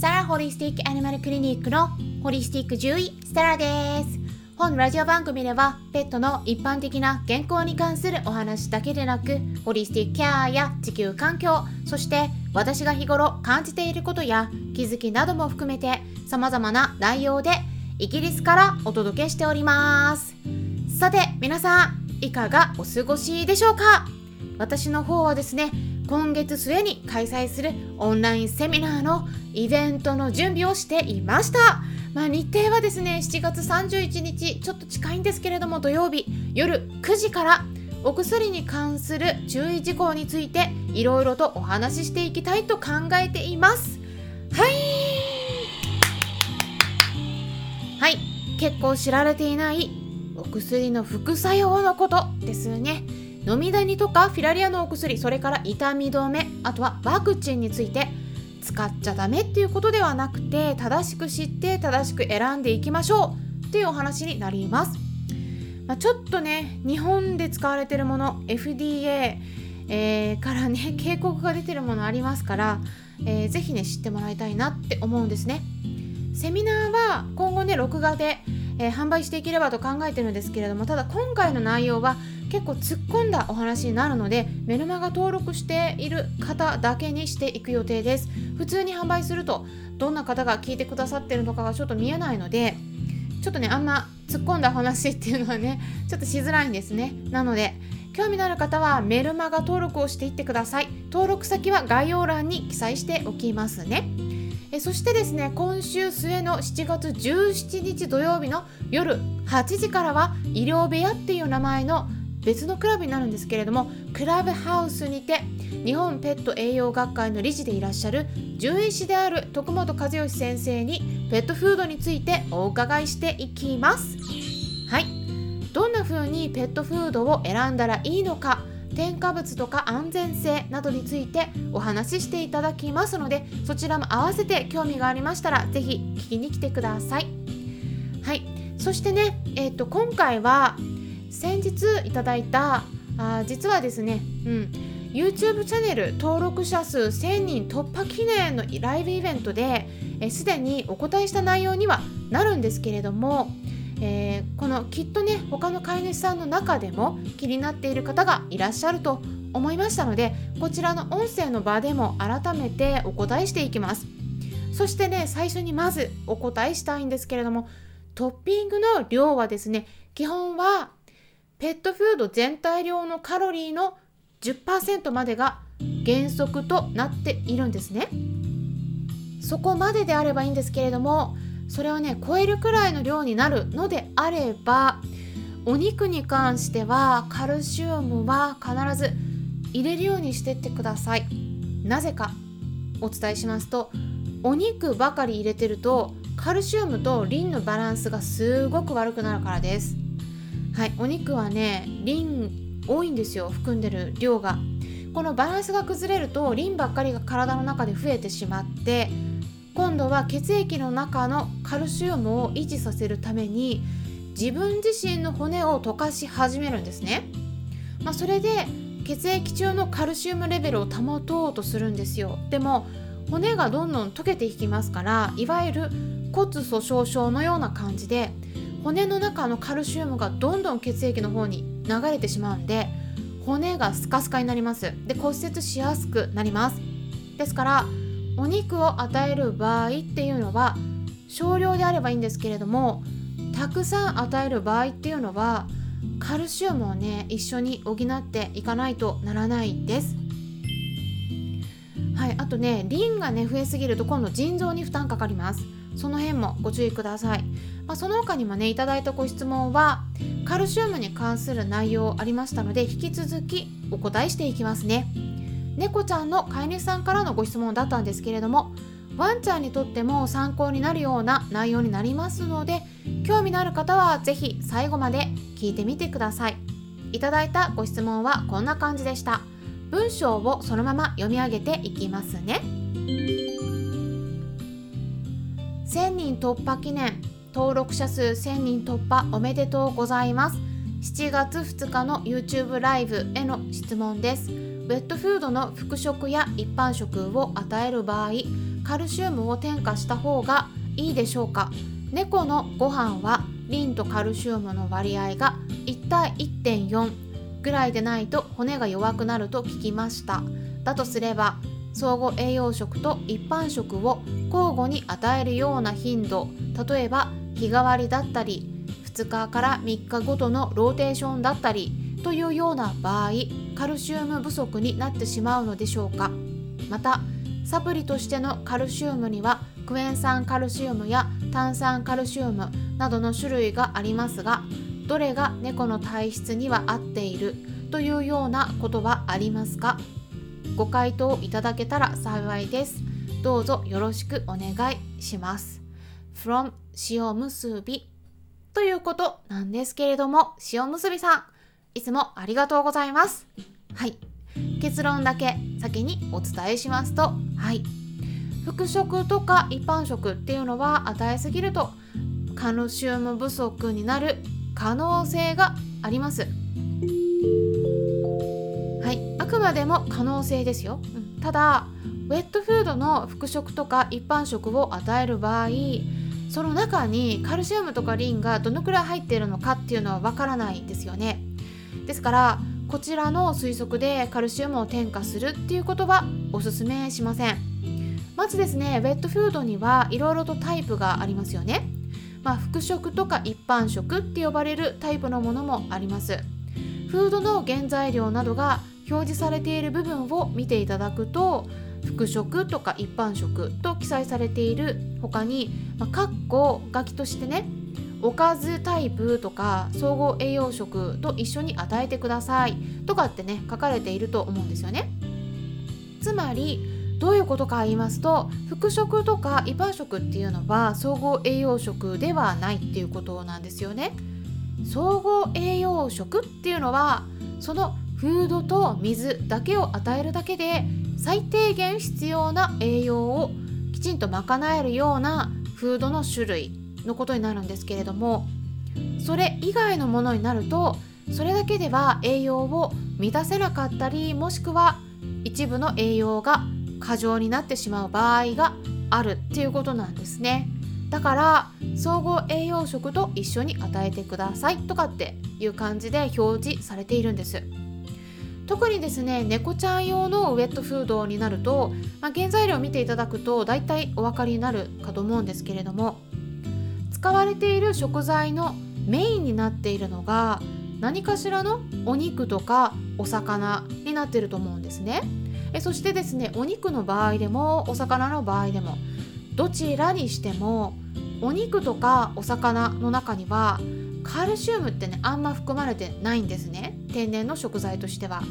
サラホリスティックアニマルクリニックのホリスティック獣医サラです。本ラジオ番組ではペットの一般的な健康に関するお話だけでなくホリスティックケアや地球環境そして私が日頃感じていることや気づきなども含めて様々な内容でイギリスからお届けしております。さて皆さんいかがお過ごしでしょうか？私の方はですね今月末に開催するオンラインセミナーのイベントの準備をしていました。まあ、日程はですね7月31日ちょっと近いんですけれども土曜日夜9時からお薬に関する注意事項についていろいろとお話ししていきたいと考えています。はい。はい。結構知られていないお薬の副作用のことですね。飲みダニとかフィラリアのお薬それから痛み止めあとはワクチンについて使っちゃダメっていうことではなくて正しく知って正しく選んでいきましょうっていうお話になります、まあ、ちょっとね日本で使われてるもの FDA、えー、からね 警告が出てるものありますから、えー、ぜひね知ってもらいたいなって思うんですね。セミナーは今後ね録画で、えー、販売していければと考えてるんですけれどもただ今回の内容は結構突っ込んだお話になるのでメルマガ登録している方だけにしていく予定です。普通に販売するとどんな方が聞いてくださってるのかがちょっと見えないのでちょっとねあんま突っ込んだ話っていうのはね ちょっとしづらいんですね。なので興味のある方はメルマガ登録をしていってください。登録先は概要欄に記載しておきますね。えそしてですね今週末の7月17日土曜日の夜8時からは医療部屋っていう名前の別のクラブになるんですけれどもクラブハウスにて日本ペット栄養学会の理事でいらっしゃる獣医師である徳本和義先生にペットフードについてお伺いしていきます。はい。どんな風にペットフードを選んだらいいのか添加物とか安全性などについてお話ししていただきますのでそちらも合わせて興味がありましたら是非聞きに来てください。はい。そしてね、えーと今回は先日いただいたあ実はですね、うん、YouTube チャンネル登録者数1000人突破記念のライブイベントですでにお答えした内容にはなるんですけれども、えー、このきっとね他の飼い主さんの中でも気になっている方がいらっしゃると思いましたのでこちらの音声の場でも改めてお答えしていきます。そしてね最初にまずお答えしたいんですけれどもトッピングの量はですね基本はペットフード全体量のカロリーの10%までが原則となっているんですね。そこまでであればいいんですけれどもそれをね超えるくらいの量になるのであればお肉に関してはカルシウムは必ず入れるようにしてってください。なぜかお伝えしますとお肉ばかり入れてるとカルシウムとリンのバランスがすごく悪くなるからです。はいお肉はねリン多いんですよ含んでる量が。このバランスが崩れるとリンばっかりが体の中で増えてしまって今度は血液の中のカルシウムを維持させるために自分自身の骨を溶かし始めるんですね、まあ、それで血液中のカルシウムレベルを保とうとするんですよ。でも骨がどんどん溶けていきますからいわゆる骨粗鬆症のような感じで骨の中のカルシウムがどんどん血液の方に流れてしまうんで骨がスカスカになります。で骨折しやすくなります。ですからお肉を与える場合っていうのは少量であればいいんですけれどもたくさん与える場合っていうのはカルシウムをね一緒に補っていかないとならないです。はいあとねリンがね増えすぎると今度腎臓に負担かかります。その辺もご注意ください。まあ、その他にもねいただいたご質問はカルシウムに関する内容ありましたので引き続きお答えしていきますね。猫ちゃんの飼い主さんからのご質問だったんですけれどもワンちゃんにとっても参考になるような内容になりますので興味のある方は是非最後まで聞いてみてください。いただいたご質問はこんな感じでした。文章をそのまま読み上げていきますね。1000人突破記念。登録者数1000人突破おめでとうございます。7月2日の YouTube ライブへの質問です。ウェットフードの副食や一般食を与える場合カルシウムを添加した方がいいでしょうか？猫のご飯はリンとカルシウムの割合が1対1.4ぐらいでないと骨が弱くなると聞きました。だとすれば総合栄養食と一般食を交互に与えるような頻度例えば日替わりだったり2日から3日ごとのローテーションだったりというような場合カルシウム不足になってしまうのでしょうか？またサプリとしてのカルシウムにはクエン酸カルシウムや炭酸カルシウムなどの種類がありますがどれが猫の体質には合っている？というようなことはありますか？ご回答いただけたら幸いです。どうぞよろしくお願いします。From 塩むすび。ということなんですけれども塩むすびさん。いつもありがとうございます。はい。結論だけ先にお伝えしますとはい。副食とか一般食っていうのは与えすぎるとカルシウム不足になる可能性があります。はい。あくまでも可能性ですよ、うん、ただウェットフードの副食とか一般食を与える場合その中にカルシウムとかリンがどのくらい入っているのかっていうのはわからないですよね。ですからこちらの推測でカルシウムを添加するっていうことはおすすめしません。まずですねウェットフードにはいろいろとタイプがありますよね。まあ、副食とか一般食って呼ばれるタイプのものもあります。フードの原材料などが表示されている部分を見ていただくと副食とか一般食と記載されている他に、まあ、かっこ書きとしてねおかずタイプとか総合栄養食と一緒に与えてくださいとかってね書かれていると思うんですよねつまりどういうことか言いますと副食とか一般食っていうのは総合栄養食ではないっていうことなんですよね。総合栄養食っていうのはそのフードと水だけを与えるだけで最低限必要な栄養をきちんと賄えるようなフードの種類のことになるんですけれどもそれ以外のものになるとそれだけでは栄養を満たせなかったりもしくは一部の栄養が過剰になってしまう場合があるっていうことなんですね。だから総合栄養食と一緒に与えてくださいとかっていう感じで表示されているんです。特にですね猫ちゃん用のウェットフードになると、まあ、原材料を見ていただくと大体お分かりになるかと思うんですけれども使われている食材のメインになっているのが何かしらのお肉とかお魚になっていると思うんですね。えそしてですねお肉の場合でもお魚の場合でもどちらにしてもお肉とかお魚の中にはカルシウムってねあんま含まれてないんですね天然の食材としては。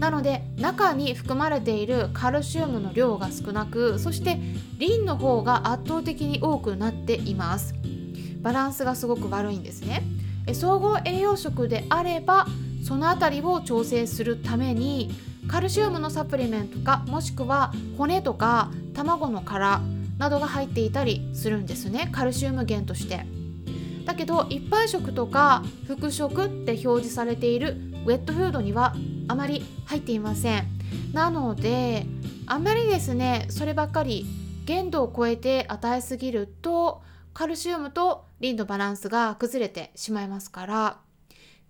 なので中に含まれているカルシウムの量が少なくそしてリンの方が圧倒的に多くなっていますバランスがすごく悪いんですね。総合栄養食であればその辺りを調整するためにカルシウムのサプリメントかもしくは骨とか卵の殻などが入っていたりするんですね。カルシウム源として。だけど一般食とか副食って表示されているウェットフードにはあまり入っていません。なのであんまりですねそればっかり限度を超えて与えすぎるとカルシウムとリンのバランスが崩れてしまいますから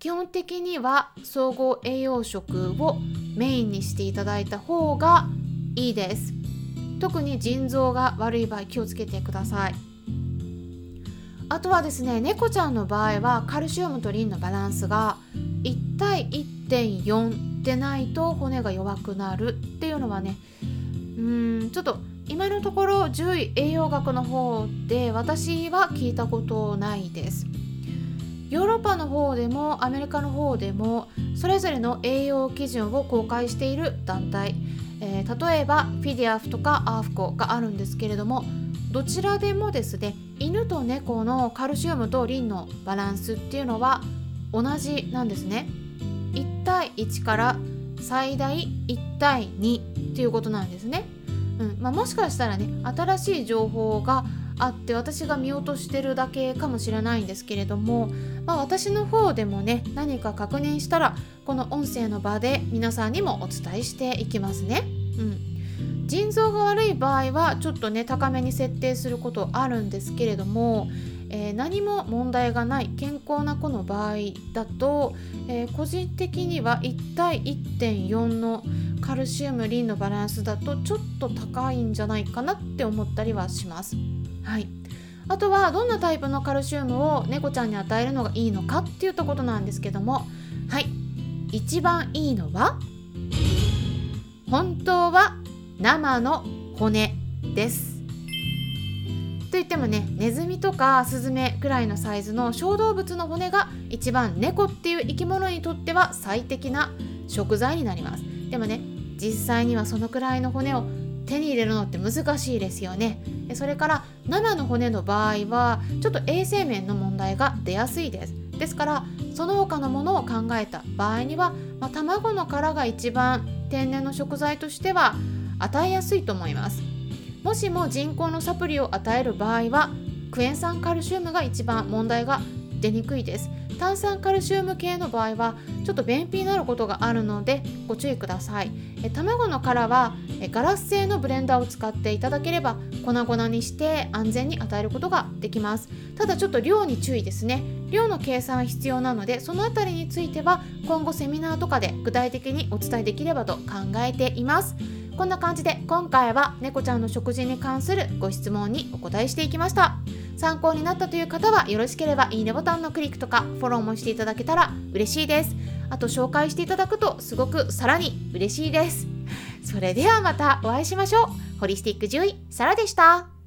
基本的には総合栄養食をメインにしていただいた方がいいです。特に腎臓が悪い場合気をつけてください。あとはですね猫ちゃんの場合はカルシウムとリンのバランスが1対1.4でないと骨が弱くなるっていうのはねうんちょっと今のところ獣医栄養学の方で私は聞いたことないです。ヨーロッパの方でもアメリカの方でもそれぞれの栄養基準を公開している団体、えー、例えばフィディアフとかアーフコがあるんですけれどもどちらでもですね犬と猫のカルシウムとリンのバランスっていうのは同じなんですね。1対1から最大1対2っていうことなんですね、うんまあ、もしかしたらね新しい情報があって私が見落としてるだけかもしれないんですけれども、まあ、私の方でもね何か確認したらこの音声の場で皆さんにもお伝えしていきますね。うん腎臓が悪い場合はちょっとね高めに設定することあるんですけれども、えー、何も問題がない健康な子の場合だと、えー、個人的には1対1.4のカルシウムリンのバランスだとちょっと高いんじゃないかなって思ったりはします。はい。あとはどんなタイプのカルシウムを猫ちゃんに与えるのがいいのかっていったことなんですけども。はい。一番いいのは本当は生の骨です。ってもねネズミとかスズメくらいのサイズの小動物の骨が一番猫っていう生き物にとっては最適な食材になります。でもね実際にはそのくらいの骨を手に入れるのって難しいですよね。それから生の骨の場合はちょっと衛生面の問題が出やすいです。ですからその他のものを考えた場合には、まあ、卵の殻が一番天然の食材としては与えやすいと思います。もしも人工のサプリを与える場合はクエン酸カルシウムが一番問題が出にくいです。炭酸カルシウム系の場合はちょっと便秘になることがあるのでご注意ください。え卵の殻はえガラス製のブレンダーを使っていただければ粉々にして安全に与えることができます。ただちょっと量に注意ですね。量の計算必要なのでそのあたりについては今後セミナーとかで具体的にお伝えできればと考えています。こんな感じで今回は猫ちゃんの食事に関するご質問にお答えしていきました。参考になったという方はよろしければいいねボタンのクリックとかフォローもしていただけたら嬉しいです。あと紹介していただくとすごくさらに嬉しいです。それではまたお会いしましょう。ホリスティック獣医サラでした。